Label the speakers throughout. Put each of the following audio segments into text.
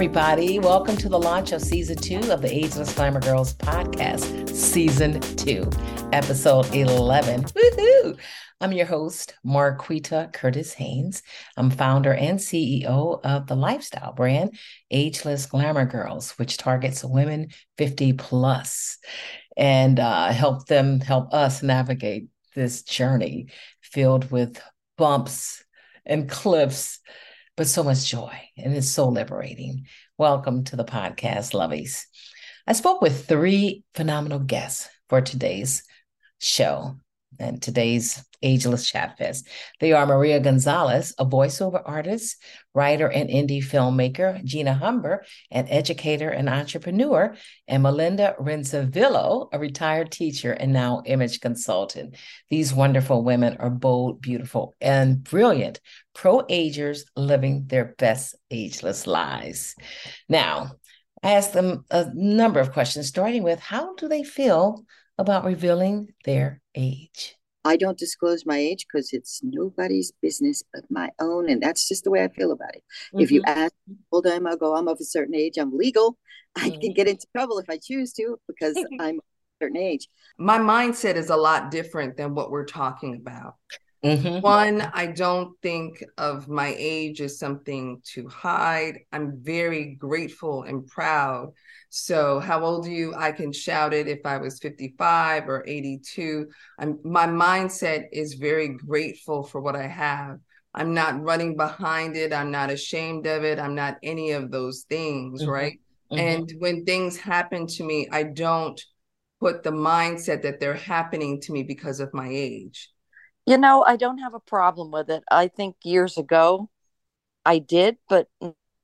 Speaker 1: everybody. Welcome to the launch of season two of the Ageless Glamour Girls podcast, season two, episode 11. Woohoo! I'm your host, Marquita Curtis Haynes. I'm founder and CEO of the lifestyle brand, Ageless Glamour Girls, which targets women 50 plus and uh, help them help us navigate this journey filled with bumps and cliffs but so much joy and it's so liberating. Welcome to the podcast, lovies. I spoke with three phenomenal guests for today's show and today's Ageless Chat Fest. They are Maria Gonzalez, a voiceover artist, writer, and indie filmmaker, Gina Humber, an educator and entrepreneur, and Melinda Rinzivillo, a retired teacher and now image consultant. These wonderful women are bold, beautiful, and brilliant pro agers living their best ageless lives. Now, I asked them a number of questions, starting with how do they feel about revealing their age?
Speaker 2: I don't disclose my age because it's nobody's business but my own. And that's just the way I feel about it. Mm-hmm. If you mm-hmm. ask, hold on, I'll go, I'm of a certain age, I'm legal. Mm-hmm. I can mm-hmm. get into trouble if I choose to because I'm a certain age.
Speaker 3: My mindset is a lot different than what we're talking about. Mm-hmm. One, I don't think of my age as something to hide. I'm very grateful and proud. So, how old are you? I can shout it if I was 55 or 82. I'm, my mindset is very grateful for what I have. I'm not running behind it. I'm not ashamed of it. I'm not any of those things, mm-hmm. right? Mm-hmm. And when things happen to me, I don't put the mindset that they're happening to me because of my age.
Speaker 4: You know, I don't have a problem with it. I think years ago I did, but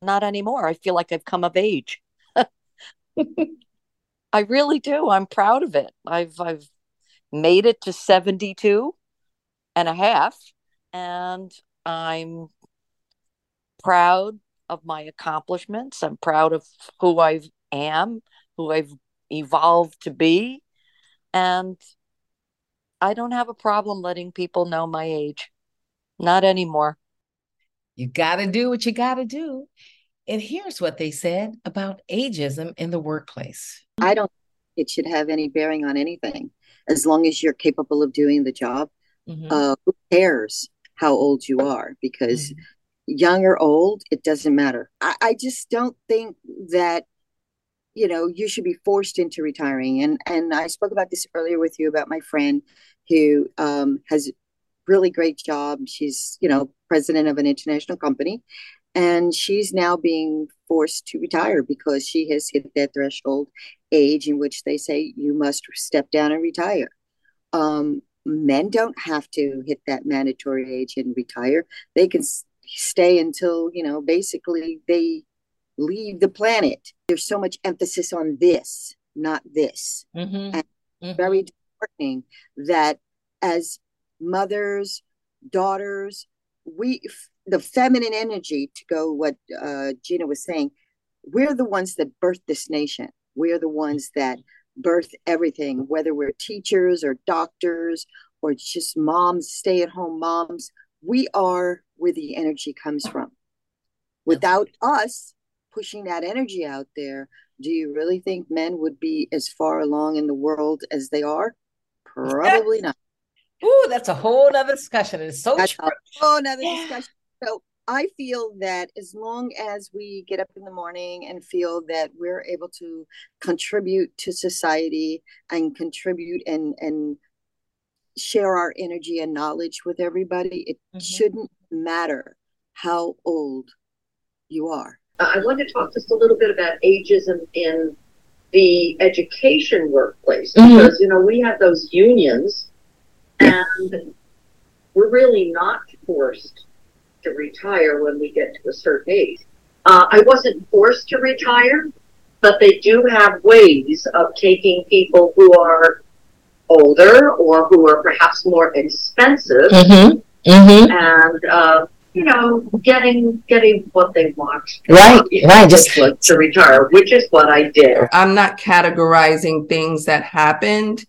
Speaker 4: not anymore. I feel like I've come of age. I really do. I'm proud of it. I've I've made it to 72 and a half and I'm proud of my accomplishments. I'm proud of who I am, who I've evolved to be. And I don't have a problem letting people know my age. Not anymore.
Speaker 1: You got to do what you got to do. And here's what they said about ageism in the workplace.
Speaker 2: I don't it should have any bearing on anything as long as you're capable of doing the job. Mm-hmm. Uh, who cares how old you are? Because mm-hmm. young or old, it doesn't matter. I, I just don't think that you know you should be forced into retiring. And and i spoke about this earlier with you about my friend who um, has really great job. She's you know president of an international company. And she's now being forced to retire because she has hit that threshold age in which they say you must step down and retire. Um, men don't have to hit that mandatory age and retire. They can stay until you know basically they leave the planet. There's so much emphasis on this, not this. Mm-hmm. And mm-hmm. very disheartening that as mothers, daughters, we the feminine energy to go what uh, Gina was saying, we're the ones that birth this nation. We're the ones that birth everything, whether we're teachers or doctors or just moms, stay at home moms. We are where the energy comes from. Without us, pushing that energy out there, do you really think men would be as far along in the world as they are? Probably not.
Speaker 1: Ooh, that's a whole nother discussion. It's so
Speaker 2: that's true. a whole nother yeah. discussion. So I feel that as long as we get up in the morning and feel that we're able to contribute to society and contribute and and share our energy and knowledge with everybody, it mm-hmm. shouldn't matter how old you are.
Speaker 5: Uh, I want to talk just a little bit about ageism in the education workplace mm-hmm. because you know we have those unions and we're really not forced to retire when we get to a certain age. Uh, I wasn't forced to retire, but they do have ways of taking people who are older or who are perhaps more expensive mm-hmm. Mm-hmm. and uh, you know, getting getting what they want.
Speaker 1: Right, right. Just
Speaker 5: to retire, which is what I did.
Speaker 3: I'm not categorizing things that happened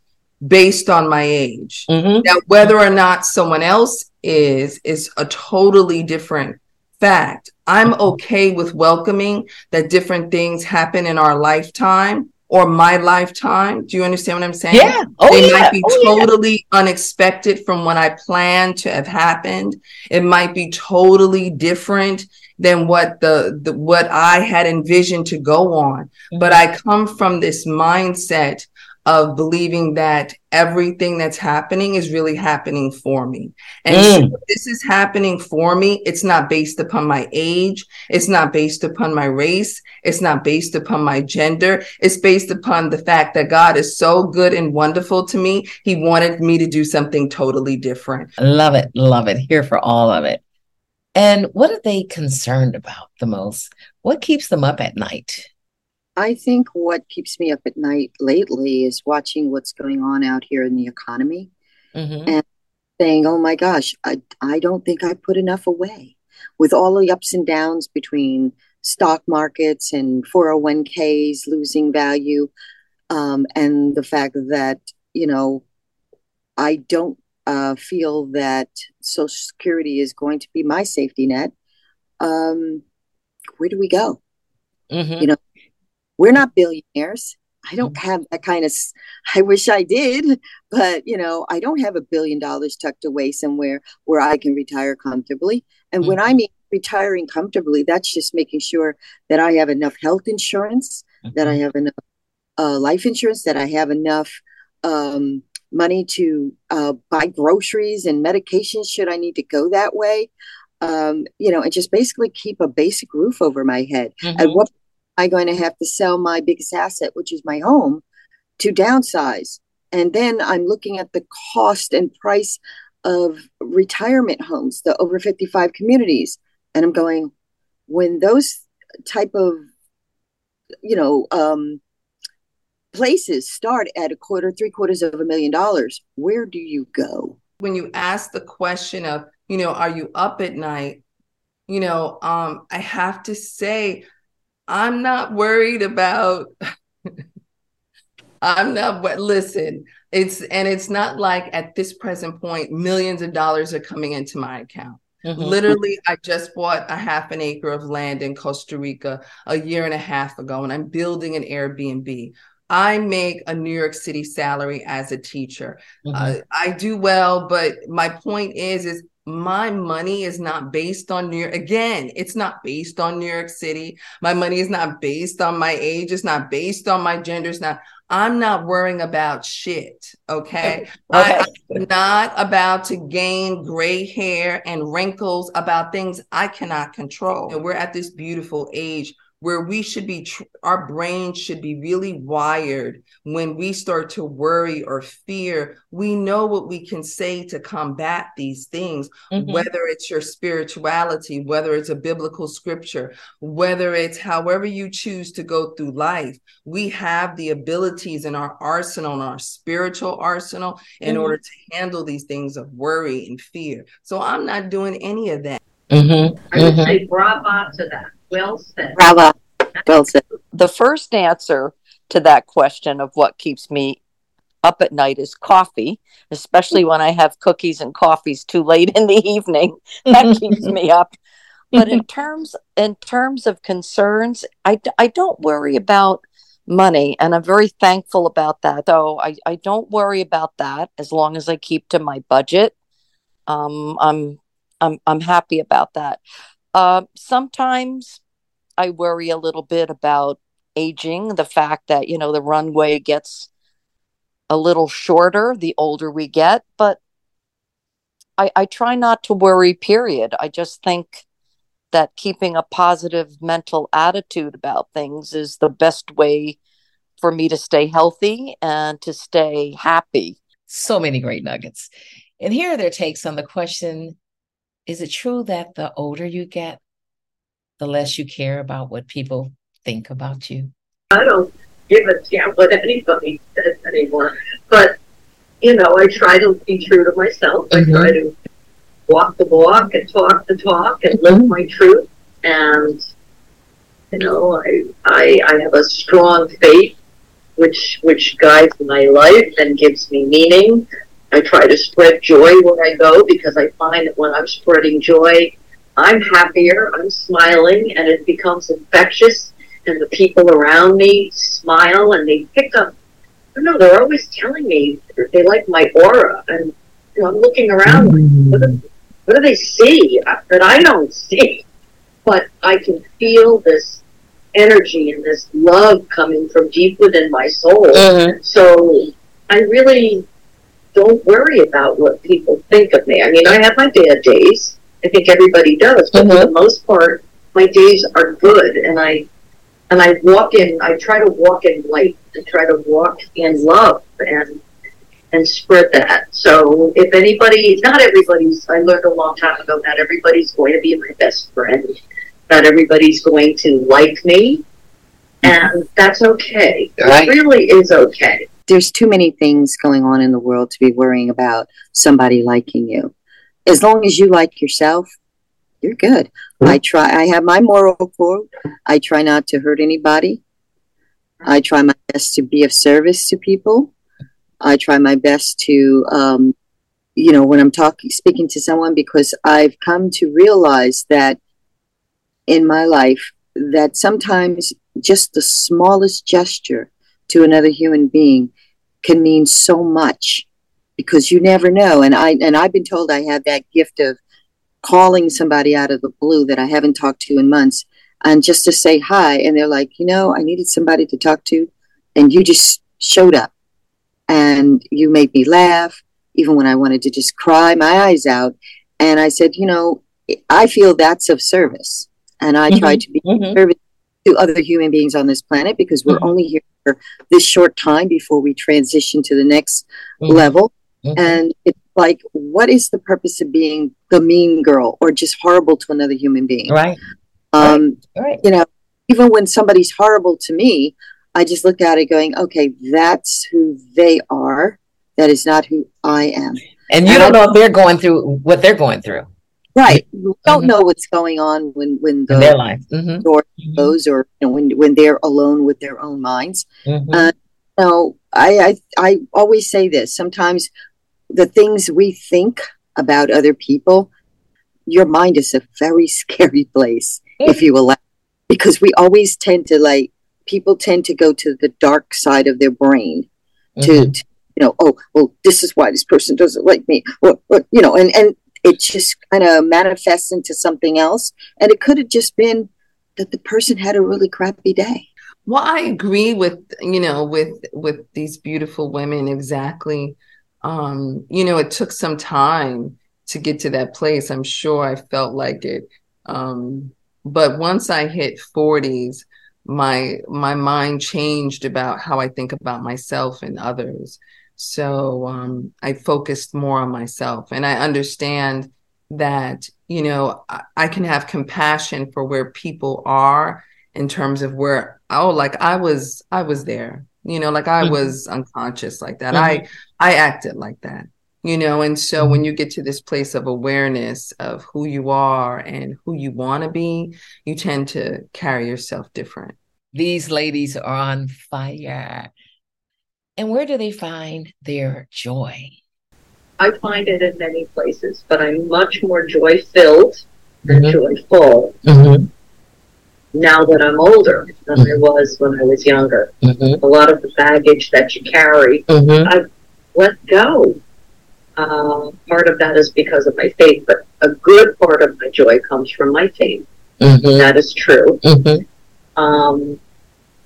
Speaker 3: based on my age. Mm-hmm. Now, whether or not someone else is is a totally different fact. I'm okay with welcoming that different things happen in our lifetime or my lifetime. Do you understand what I'm saying?
Speaker 1: Yeah.
Speaker 3: Oh, they yeah. might be oh, totally yeah. unexpected from what I planned to have happened. It might be totally different than what the, the what I had envisioned to go on. Mm-hmm. But I come from this mindset of believing that everything that's happening is really happening for me. And mm. so this is happening for me. It's not based upon my age. It's not based upon my race. It's not based upon my gender. It's based upon the fact that God is so good and wonderful to me. He wanted me to do something totally different.
Speaker 1: Love it. Love it. Here for all of it. And what are they concerned about the most? What keeps them up at night?
Speaker 2: I think what keeps me up at night lately is watching what's going on out here in the economy mm-hmm. and saying, oh my gosh, I, I don't think I put enough away. With all the ups and downs between stock markets and 401ks losing value, um, and the fact that, you know, I don't uh, feel that Social Security is going to be my safety net. Um, where do we go? Mm-hmm. You know, we're not billionaires. I don't mm-hmm. have that kind of, I wish I did, but you know, I don't have a billion dollars tucked away somewhere where I can retire comfortably. And mm-hmm. when I mean retiring comfortably, that's just making sure that I have enough health insurance, mm-hmm. that I have enough uh, life insurance, that I have enough um, money to uh, buy groceries and medications should I need to go that way. Um, you know, and just basically keep a basic roof over my head. Mm-hmm. At what I going to have to sell my biggest asset, which is my home, to downsize? And then I'm looking at the cost and price of retirement homes, the over 55 communities. And I'm going, when those type of, you know, um, places start at a quarter, three quarters of a million dollars, where do you go?
Speaker 3: When you ask the question of, you know, are you up at night? You know, um, I have to say, I'm not worried about I'm not but listen, it's and it's not like at this present point millions of dollars are coming into my account. Mm-hmm. Literally, I just bought a half an acre of land in Costa Rica a year and a half ago, and I'm building an Airbnb. I make a New York City salary as a teacher. Mm-hmm. Uh, I do well, but my point is, is my money is not based on New York. Again, it's not based on New York City. My money is not based on my age. It's not based on my gender. It's not. I'm not worrying about shit. Okay. okay. I, am not about to gain gray hair and wrinkles about things I cannot control. And we're at this beautiful age where we should be tr- our brains should be really wired when we start to worry or fear we know what we can say to combat these things mm-hmm. whether it's your spirituality whether it's a biblical scripture whether it's however you choose to go through life we have the abilities in our arsenal and our spiritual arsenal in mm-hmm. order to handle these things of worry and fear so i'm not doing any of that
Speaker 5: mm-hmm. i would say mm-hmm. bravo to that well said. Bravo.
Speaker 2: Well.
Speaker 4: The first answer to that question of what keeps me up at night is coffee, especially when I have cookies and coffees too late in the evening. That keeps me up. But in terms in terms of concerns, I, I don't worry about money and I'm very thankful about that. So I, I don't worry about that as long as I keep to my budget. Um, I'm I'm I'm happy about that. Uh, sometimes I worry a little bit about aging, the fact that, you know, the runway gets a little shorter the older we get, but I, I try not to worry, period. I just think that keeping a positive mental attitude about things is the best way for me to stay healthy and to stay happy.
Speaker 1: So many great nuggets. And here are their takes on the question is it true that the older you get, the less you care about what people think about you?
Speaker 5: I don't give a damn what anybody says anymore. But, you know, I try to be true to myself. Mm-hmm. I try to walk the walk and talk the talk and live mm-hmm. my truth. And, you know, I, I, I have a strong faith which which guides my life and gives me meaning. I try to spread joy where I go because I find that when I'm spreading joy, I'm happier, I'm smiling, and it becomes infectious. And the people around me smile and they pick up. I don't know, they're always telling me they like my aura. And you know, I'm looking around, like, what, do, what do they see that I don't see? But I can feel this energy and this love coming from deep within my soul. Mm-hmm. So I really don't worry about what people think of me. I mean, I have my bad days. I think everybody does, but mm-hmm. for the most part, my days are good, and I and I walk in. I try to walk in light and try to walk in love and and spread that. So if anybody, not everybody's. I learned a long time ago not everybody's going to be my best friend. Not everybody's going to like me, and that's okay. Right. It really is okay
Speaker 2: there's too many things going on in the world to be worrying about somebody liking you. As long as you like yourself, you're good. Mm-hmm. I try I have my moral code. I try not to hurt anybody. I try my best to be of service to people. I try my best to um, you know, when I'm talking speaking to someone because I've come to realize that in my life that sometimes just the smallest gesture to another human being can mean so much because you never know. And I and I've been told I have that gift of calling somebody out of the blue that I haven't talked to in months and just to say hi and they're like, you know, I needed somebody to talk to and you just showed up and you made me laugh even when I wanted to just cry my eyes out. And I said, you know, I feel that's of service. And I mm-hmm. try to be mm-hmm. service to other human beings on this planet because we're mm-hmm. only here this short time before we transition to the next mm-hmm. level. Mm-hmm. And it's like, what is the purpose of being the mean girl or just horrible to another human being?
Speaker 1: Right.
Speaker 2: Um, right. right. You know, even when somebody's horrible to me, I just look at it going, okay, that's who they are. That is not who I am.
Speaker 1: And you and don't I, know if they're going through what they're going through.
Speaker 2: Right. We don't mm-hmm. know what's going on when when the
Speaker 1: their life mm-hmm.
Speaker 2: door mm-hmm. or you know, when when they're alone with their own minds. Mm-hmm. Uh, you know, I, I I always say this. Sometimes the things we think about other people, your mind is a very scary place, if you will, because we always tend to like people tend to go to the dark side of their brain to, mm-hmm. to you know, oh, well, this is why this person doesn't like me. Well, you know, and and it just kind of manifests into something else. And it could have just been that the person had a really crappy day.
Speaker 3: Well, I agree with you know with with these beautiful women exactly. Um, you know, it took some time to get to that place. I'm sure I felt like it. Um, but once I hit 40s, my my mind changed about how I think about myself and others. So um, I focused more on myself. And I understand that, you know, I, I, can have compassion for where people are in terms of where, oh, like I was, I was there, you know, like I mm-hmm. was unconscious like that. Mm-hmm. I, I acted like that, you know, and so mm-hmm. when you get to this place of awareness of who you are and who you want to be, you tend to carry yourself different.
Speaker 1: These ladies are on fire. And where do they find their joy?
Speaker 5: I find it in many places, but I'm much more joy filled than mm-hmm. joyful mm-hmm. now that I'm older than mm-hmm. I was when I was younger. Mm-hmm. A lot of the baggage that you carry, mm-hmm. I've let go. Uh, part of that is because of my faith, but a good part of my joy comes from my faith. Mm-hmm. That is true. Um,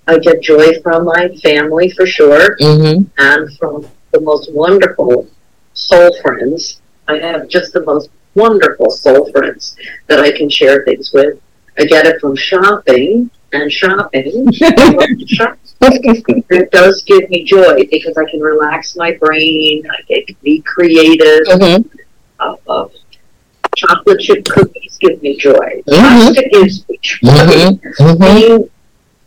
Speaker 5: I get joy from my family for sure, mm-hmm. and from the most wonderful soul friends. I have just the most wonderful soul friends that I can share things with. I get it from shopping and shopping. it does give me joy because I can relax my brain. I can be creative. Mm-hmm. Uh, uh, chocolate chip cookies give me joy. Mm-hmm. Pasta gives me joy. Mm-hmm.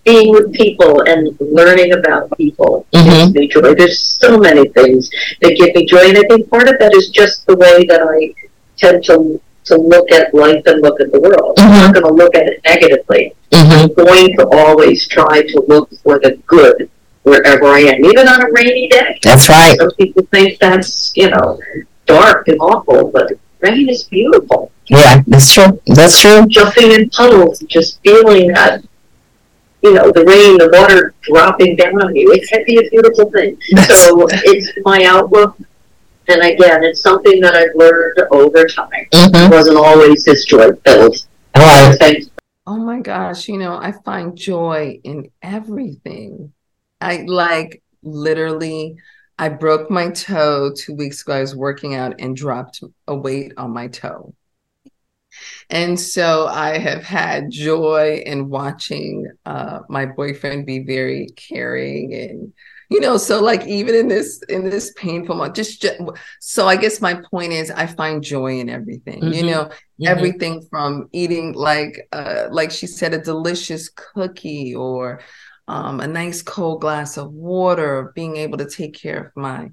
Speaker 5: Mm-hmm being with people and learning about people mm-hmm. gives me joy. There's so many things that give me joy, and I think part of that is just the way that I tend to to look at life and look at the world. Mm-hmm. I'm not going to look at it negatively. Mm-hmm. I'm going to always try to look for the good wherever I am, even on a rainy day.
Speaker 1: That's right.
Speaker 5: Some people think that's you know dark and awful, but rain is beautiful.
Speaker 1: Yeah, that's true. That's true.
Speaker 5: Jumping in puddles, just feeling that, you know, the rain, the water dropping down on you. It can be a beautiful thing. So it's my outlook. And again, it's something that I've learned over time. Mm-hmm. It wasn't always this joy filled.
Speaker 3: Oh, oh my gosh, you know, I find joy in everything. I like literally I broke my toe two weeks ago. I was working out and dropped a weight on my toe. And so I have had joy in watching uh, my boyfriend be very caring and you know so like even in this in this painful moment just, just so i guess my point is i find joy in everything mm-hmm. you know mm-hmm. everything from eating like uh like she said a delicious cookie or um, a nice cold glass of water, being able to take care of my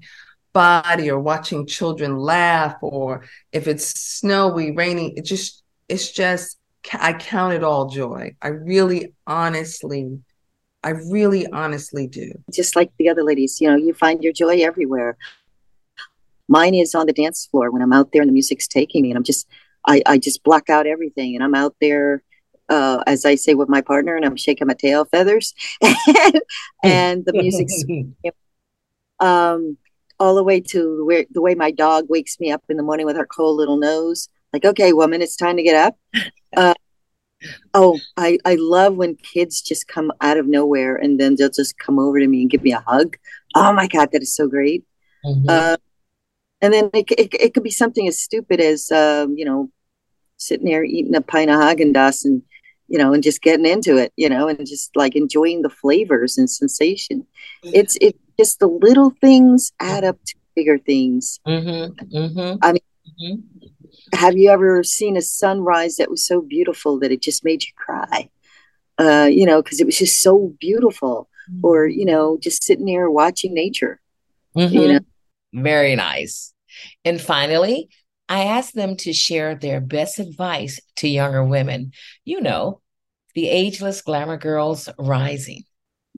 Speaker 3: body, or watching children laugh, or if it's snowy, rainy, it just it's just I count it all joy. I really honestly, I really honestly do.
Speaker 2: Just like the other ladies, you know, you find your joy everywhere. Mine is on the dance floor when I'm out there and the music's taking me, and I'm just I, I just block out everything and I'm out there uh, as I say with my partner, and I'm shaking my tail feathers, and the music's um, all the way to where the way my dog wakes me up in the morning with her cold little nose. Like, okay, woman, it's time to get up. Uh, oh, I I love when kids just come out of nowhere and then they'll just come over to me and give me a hug. Oh my god, that is so great. Mm-hmm. Uh, and then it, it, it could be something as stupid as um, you know sitting there eating a pint of Haagen Dazs and you know, and just getting into it, you know, and just like enjoying the flavors and sensation. It's it's just the little things add up to bigger things. Mm-hmm, mm-hmm, I mean, mm-hmm. Have you ever seen a sunrise that was so beautiful that it just made you cry? Uh, you know, because it was just so beautiful, or you know, just sitting there watching nature. You
Speaker 1: mm-hmm. know, very nice. And finally, I asked them to share their best advice to younger women. You know, the ageless glamour girls rising.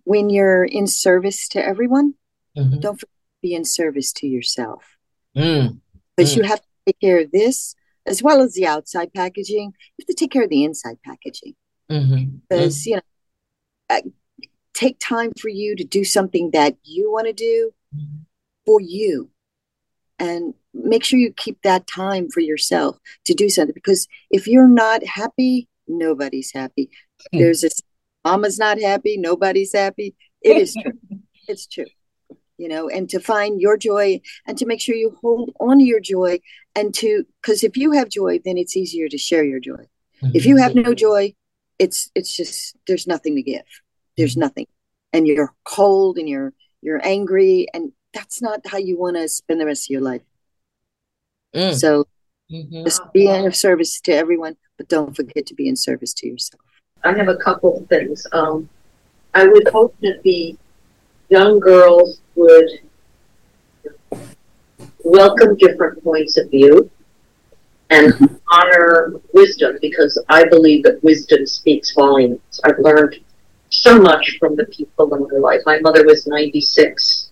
Speaker 2: When you're in service to everyone, mm-hmm. don't forget be in service to yourself. Mm. Because mm. you have to take care of this as well as the outside packaging. You have to take care of the inside packaging. Mm-hmm. Because, mm-hmm. you know, uh, take time for you to do something that you want to do mm-hmm. for you. And make sure you keep that time for yourself to do something. Because if you're not happy, nobody's happy. Hmm. There's a mama's not happy, nobody's happy. It is true. it's true. You know, and to find your joy and to make sure you hold on to your joy and to because if you have joy, then it's easier to share your joy. Mm-hmm. If you have no joy, it's it's just there's nothing to give. There's mm-hmm. nothing. And you're cold and you're you're angry and that's not how you want to spend the rest of your life. Mm. So mm-hmm. just be in service to everyone, but don't forget to be in service to yourself.
Speaker 5: I have a couple of things. Um, I would hope that the young girls would welcome different points of view and honor wisdom because I believe that wisdom speaks volumes. I've learned so much from the people in my life. My mother was 96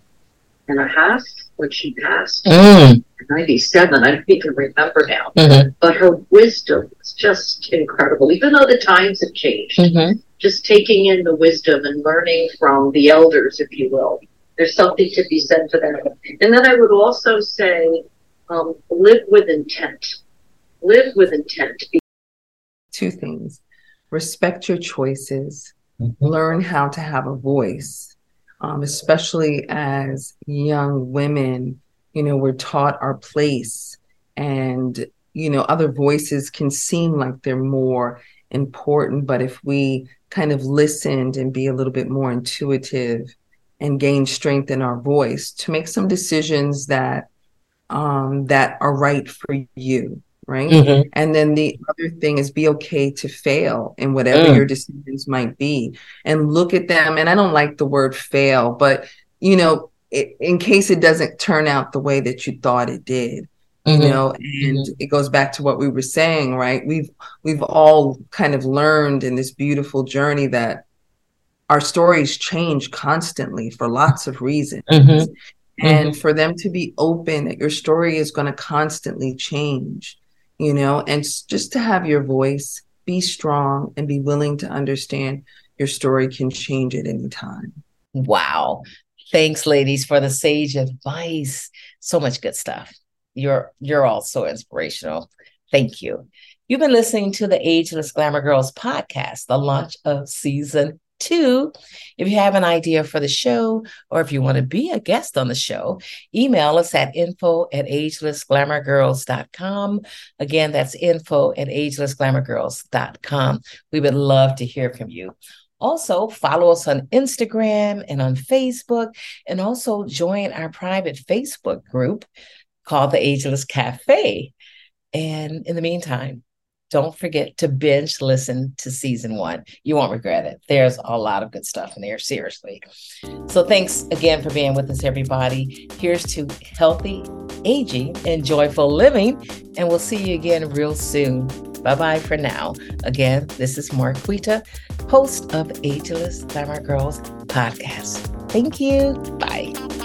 Speaker 5: and a half when she passed. Mm. 97, I don't even remember now. Mm-hmm. But her wisdom was just incredible, even though the times have changed. Mm-hmm. Just taking in the wisdom and learning from the elders, if you will. There's something to be said for that. And then I would also say, um, live with intent. Live with intent.
Speaker 3: Two things respect your choices, mm-hmm. learn how to have a voice, um, especially as young women you know we're taught our place and you know other voices can seem like they're more important but if we kind of listened and be a little bit more intuitive and gain strength in our voice to make some decisions that um, that are right for you right mm-hmm. and then the other thing is be okay to fail in whatever mm. your decisions might be and look at them and i don't like the word fail but you know it, in case it doesn't turn out the way that you thought it did you mm-hmm. know and mm-hmm. it goes back to what we were saying right we've we've all kind of learned in this beautiful journey that our stories change constantly for lots of reasons mm-hmm. and mm-hmm. for them to be open that your story is going to constantly change you know, and just to have your voice, be strong, and be willing to understand your story can change at any time.
Speaker 1: Wow. Thanks, ladies, for the sage advice. So much good stuff. You're you're all so inspirational. Thank you. You've been listening to the Ageless Glamour Girls podcast, the launch of season two. If you have an idea for the show or if you want to be a guest on the show, email us at info at agelessglamourgirls.com. Again, that's info at agelessglamourgirls.com. We would love to hear from you. Also, follow us on Instagram and on Facebook, and also join our private Facebook group called the Ageless Cafe. And in the meantime, don't forget to binge listen to season one. You won't regret it. There's a lot of good stuff in there, seriously. So, thanks again for being with us, everybody. Here's to healthy aging and joyful living. And we'll see you again real soon. Bye bye for now. Again, this is Marquita, host of Ageless Glamour Girls podcast. Thank you. Bye.